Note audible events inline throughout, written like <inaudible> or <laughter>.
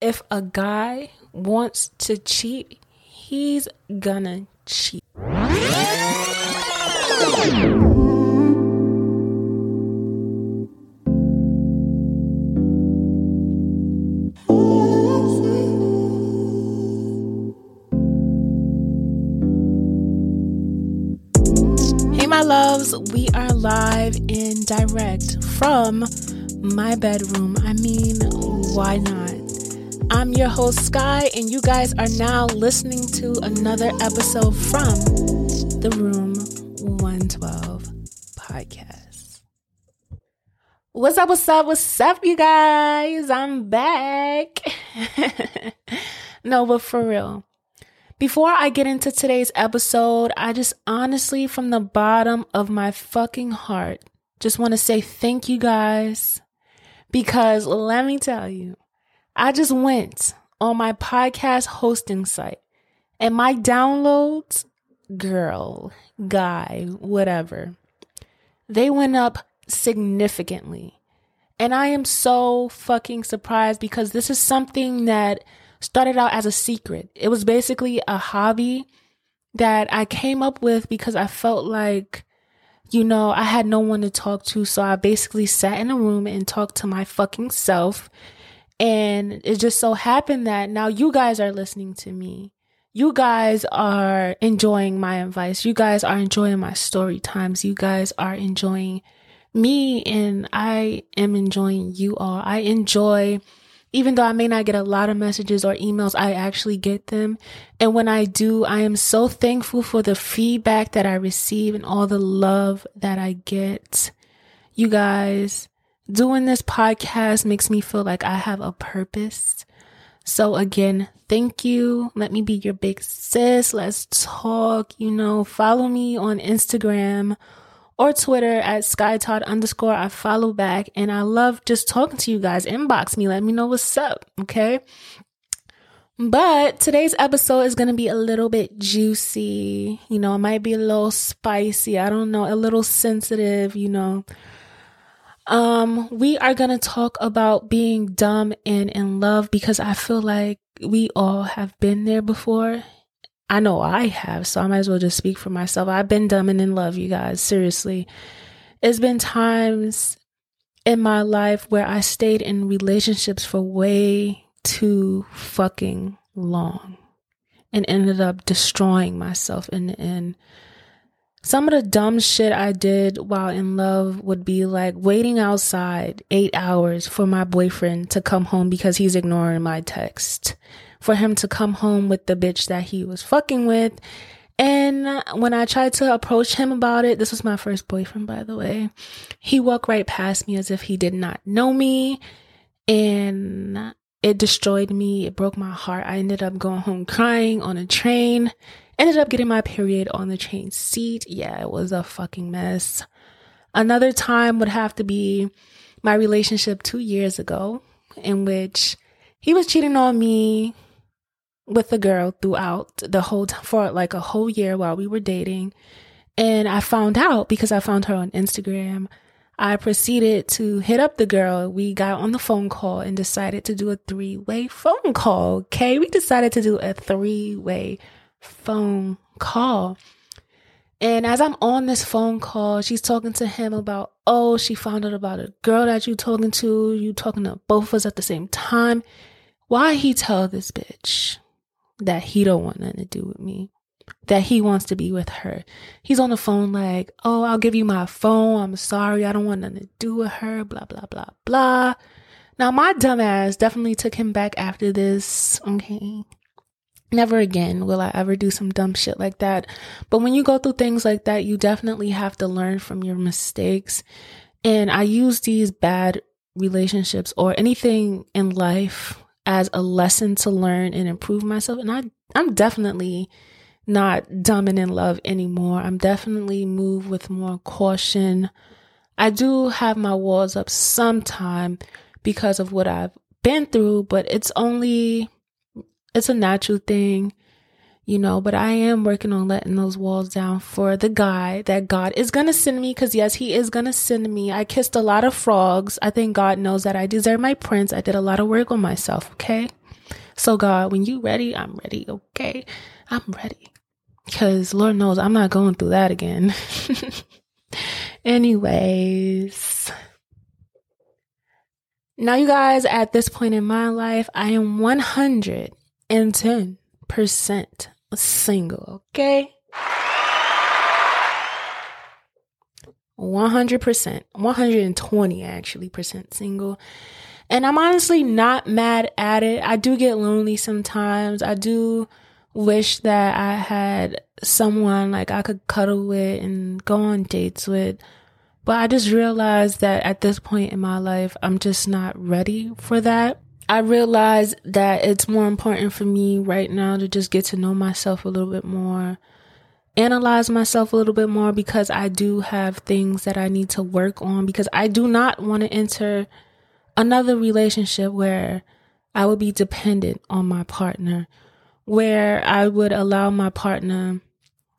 if a guy wants to cheat, he's gonna cheat. Hey, my loves, we are live in direct from my bedroom. I mean, why not? I'm your host, Sky, and you guys are now listening to another episode from the Room 112 podcast. What's up, what's up, what's up, you guys? I'm back. <laughs> no, but for real. Before I get into today's episode, I just honestly, from the bottom of my fucking heart, just want to say thank you guys. Because let me tell you, I just went on my podcast hosting site and my downloads, girl, guy, whatever, they went up significantly. And I am so fucking surprised because this is something that started out as a secret. It was basically a hobby that I came up with because I felt like, you know, I had no one to talk to. So I basically sat in a room and talked to my fucking self. And it just so happened that now you guys are listening to me. You guys are enjoying my advice. You guys are enjoying my story times. You guys are enjoying me and I am enjoying you all. I enjoy even though I may not get a lot of messages or emails, I actually get them. And when I do, I am so thankful for the feedback that I receive and all the love that I get. You guys, doing this podcast makes me feel like I have a purpose. So again, thank you. Let me be your big sis. Let's talk, you know, follow me on Instagram or Twitter at SkyTodd underscore. I follow back and I love just talking to you guys. Inbox me, let me know what's up, okay? But today's episode is going to be a little bit juicy. You know, it might be a little spicy. I don't know, a little sensitive, you know. Um, we are going to talk about being dumb and in love because I feel like we all have been there before I know I have, so I might as well just speak for myself. I've been dumb and in love, you guys. Seriously. It's been times in my life where I stayed in relationships for way too fucking long and ended up destroying myself in the end. Some of the dumb shit I did while in love would be like waiting outside eight hours for my boyfriend to come home because he's ignoring my text for him to come home with the bitch that he was fucking with. And when I tried to approach him about it, this was my first boyfriend, by the way, he walked right past me as if he did not know me. And it destroyed me. It broke my heart. I ended up going home crying on a train, ended up getting my period on the train seat. Yeah, it was a fucking mess. Another time would have to be my relationship two years ago, in which he was cheating on me with the girl throughout the whole time for like a whole year while we were dating. And I found out because I found her on Instagram. I proceeded to hit up the girl. We got on the phone call and decided to do a three way phone call. Okay. We decided to do a three way phone call. And as I'm on this phone call, she's talking to him about, oh, she found out about a girl that you talking to. You talking to both of us at the same time. Why he tell this bitch? that he don't want nothing to do with me that he wants to be with her he's on the phone like oh i'll give you my phone i'm sorry i don't want nothing to do with her blah blah blah blah now my dumbass definitely took him back after this okay never again will i ever do some dumb shit like that but when you go through things like that you definitely have to learn from your mistakes and i use these bad relationships or anything in life as a lesson to learn and improve myself. And I, I'm definitely not dumb and in love anymore. I'm definitely move with more caution. I do have my walls up sometime because of what I've been through, but it's only, it's a natural thing you know, but I am working on letting those walls down for the guy that God is going to send me. Cause yes, he is going to send me. I kissed a lot of frogs. I think God knows that I deserve my prince. I did a lot of work on myself. Okay. So, God, when you ready, I'm ready. Okay. I'm ready. Because Lord knows I'm not going through that again. <laughs> Anyways. Now, you guys, at this point in my life, I am 110% single, okay? 100%, 120 actually percent single. And I'm honestly not mad at it. I do get lonely sometimes. I do wish that I had someone like I could cuddle with and go on dates with. But I just realized that at this point in my life, I'm just not ready for that. I realize that it's more important for me right now to just get to know myself a little bit more analyze myself a little bit more because I do have things that I need to work on because I do not want to enter another relationship where I would be dependent on my partner, where I would allow my partner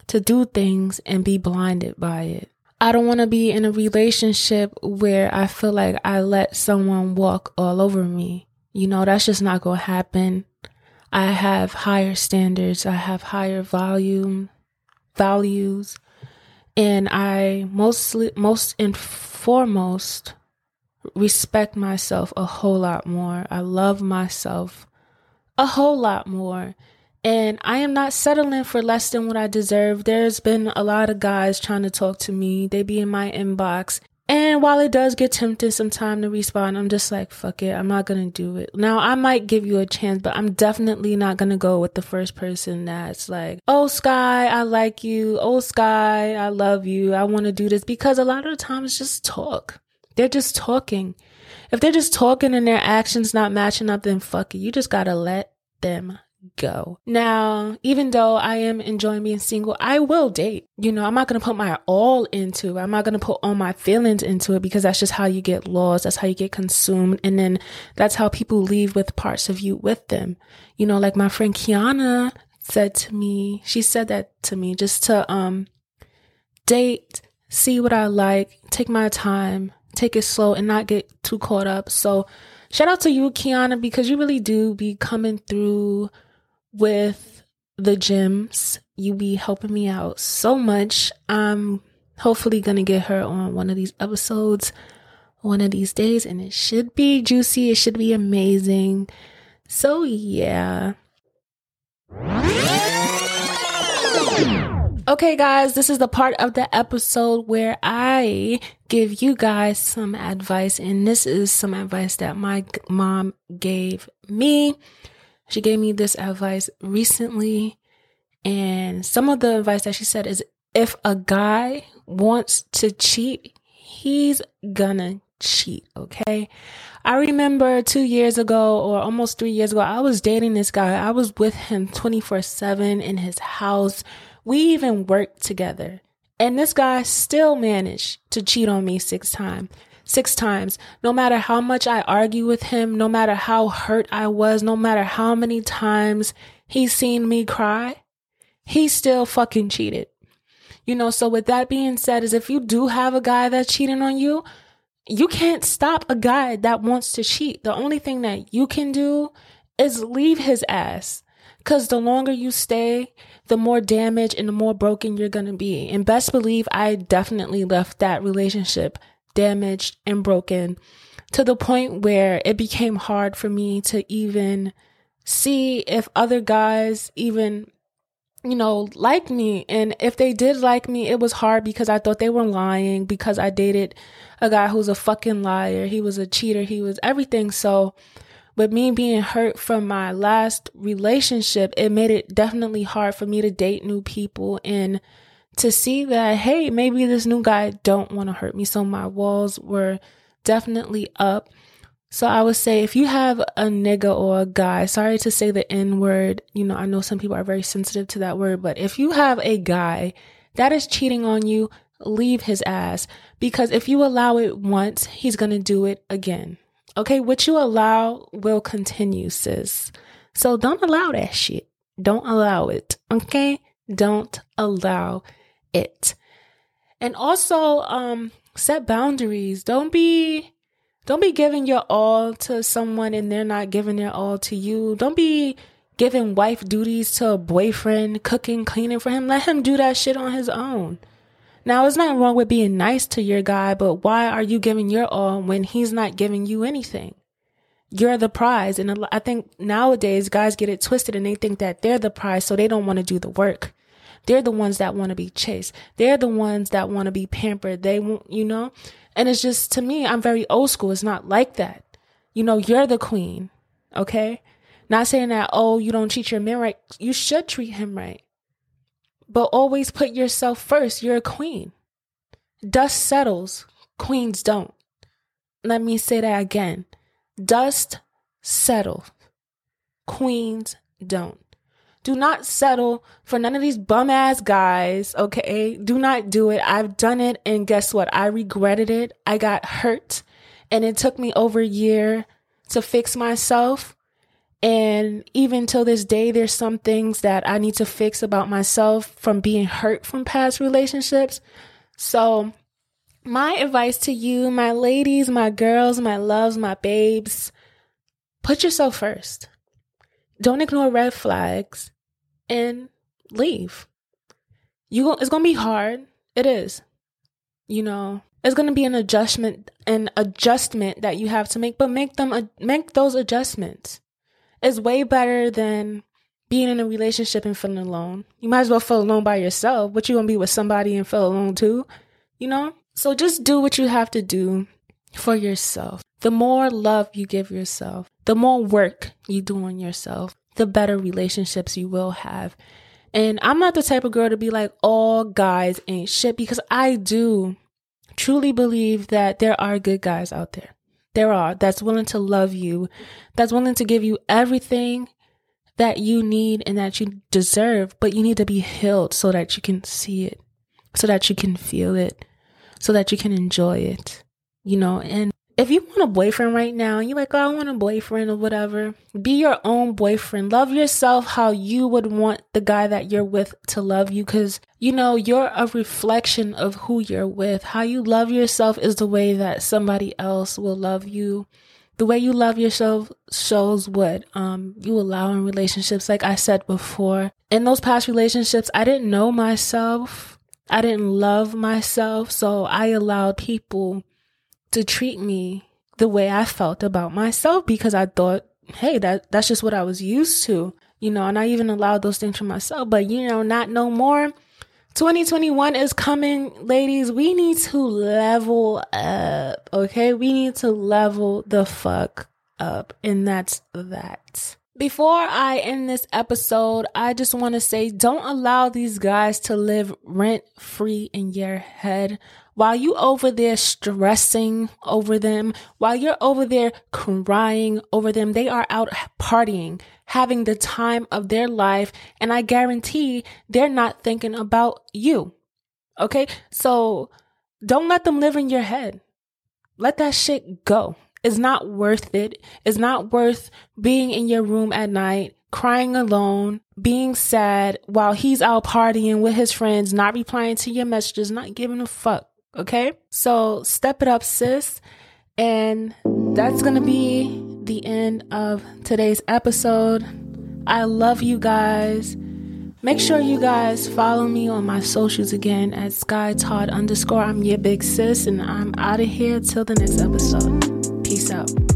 to do things and be blinded by it. I don't want to be in a relationship where I feel like I let someone walk all over me. You know, that's just not going to happen. I have higher standards. I have higher volume values. And I mostly, most and foremost, respect myself a whole lot more. I love myself a whole lot more. And I am not settling for less than what I deserve. There's been a lot of guys trying to talk to me. They be in my inbox and while it does get tempting sometime to respond, I'm just like, fuck it, I'm not gonna do it. Now, I might give you a chance, but I'm definitely not gonna go with the first person that's like, oh, Sky, I like you. Oh, Sky, I love you. I wanna do this. Because a lot of the times, just talk. They're just talking. If they're just talking and their actions not matching up, then fuck it. You just gotta let them go. Now, even though I am enjoying being single, I will date. You know, I'm not going to put my all into it. I'm not going to put all my feelings into it because that's just how you get lost. That's how you get consumed. And then that's how people leave with parts of you with them. You know, like my friend Kiana said to me, she said that to me just to, um, date, see what I like, take my time, take it slow and not get too caught up. So, shout out to you, Kiana, because you really do be coming through with the gems. You be helping me out so much. I'm hopefully gonna get her on one of these episodes one of these days, and it should be juicy. It should be amazing. So, yeah. Okay, guys, this is the part of the episode where I give you guys some advice, and this is some advice that my mom gave me. She gave me this advice recently. And some of the advice that she said is if a guy wants to cheat, he's gonna cheat, okay? I remember two years ago or almost three years ago, I was dating this guy. I was with him 24 7 in his house. We even worked together. And this guy still managed to cheat on me six times six times. No matter how much I argue with him, no matter how hurt I was, no matter how many times he's seen me cry, he still fucking cheated. You know, so with that being said, is if you do have a guy that's cheating on you, you can't stop a guy that wants to cheat. The only thing that you can do is leave his ass. Cause the longer you stay, the more damaged and the more broken you're gonna be. And best believe I definitely left that relationship damaged and broken to the point where it became hard for me to even see if other guys even you know, like me. And if they did like me, it was hard because I thought they were lying because I dated a guy who's a fucking liar. He was a cheater. He was everything. So, with me being hurt from my last relationship, it made it definitely hard for me to date new people and to see that, hey, maybe this new guy don't want to hurt me. So my walls were definitely up. So I would say if you have a nigga or a guy, sorry to say the N word, you know, I know some people are very sensitive to that word, but if you have a guy that is cheating on you, leave his ass because if you allow it once, he's going to do it again. Okay. What you allow will continue, sis. So don't allow that shit. Don't allow it. Okay. Don't allow it. And also, um, set boundaries. Don't be, Don't be giving your all to someone and they're not giving their all to you. Don't be giving wife duties to a boyfriend, cooking, cleaning for him. Let him do that shit on his own. Now, it's not wrong with being nice to your guy, but why are you giving your all when he's not giving you anything? You're the prize. And I think nowadays guys get it twisted and they think that they're the prize, so they don't want to do the work. They're the ones that want to be chased. They're the ones that want to be pampered. They want, you know? And it's just, to me, I'm very old school. It's not like that. You know, you're the queen. Okay. Not saying that, oh, you don't treat your man right. You should treat him right. But always put yourself first. You're a queen. Dust settles. Queens don't. Let me say that again. Dust settles. Queens don't. Do not settle for none of these bum ass guys, okay? Do not do it. I've done it, and guess what? I regretted it. I got hurt, and it took me over a year to fix myself. And even till this day, there's some things that I need to fix about myself from being hurt from past relationships. So, my advice to you, my ladies, my girls, my loves, my babes, put yourself first. Don't ignore red flags and leave. You it's going to be hard. It is. You know, it's going to be an adjustment an adjustment that you have to make, but make them make those adjustments. It's way better than being in a relationship and feeling alone. You might as well feel alone by yourself, but you're going to be with somebody and feel alone too, you know? So just do what you have to do for yourself. The more love you give yourself, the more work you do on yourself, the better relationships you will have. And I'm not the type of girl to be like, all guys ain't shit because I do truly believe that there are good guys out there. There are that's willing to love you, that's willing to give you everything that you need and that you deserve, but you need to be healed so that you can see it, so that you can feel it, so that you can enjoy it, you know, and if you want a boyfriend right now, and you're like, oh, I want a boyfriend or whatever, be your own boyfriend. Love yourself how you would want the guy that you're with to love you because, you know, you're a reflection of who you're with. How you love yourself is the way that somebody else will love you. The way you love yourself shows what um, you allow in relationships. Like I said before, in those past relationships, I didn't know myself. I didn't love myself. So I allowed people to treat me the way I felt about myself because I thought, hey, that that's just what I was used to, you know, and I even allowed those things for myself. But you know, not no more. 2021 is coming, ladies. We need to level up, okay? We need to level the fuck up, and that's that. Before I end this episode, I just want to say don't allow these guys to live rent free in your head while you over there stressing over them, while you're over there crying over them, they are out partying, having the time of their life. And I guarantee they're not thinking about you. Okay. So don't let them live in your head. Let that shit go. It's not worth it. It's not worth being in your room at night, crying alone, being sad while he's out partying with his friends, not replying to your messages, not giving a fuck. Okay? So step it up, sis. And that's going to be the end of today's episode. I love you guys. Make sure you guys follow me on my socials again at Sky Todd underscore. I'm your big sis, and I'm out of here till the next episode. Peace out.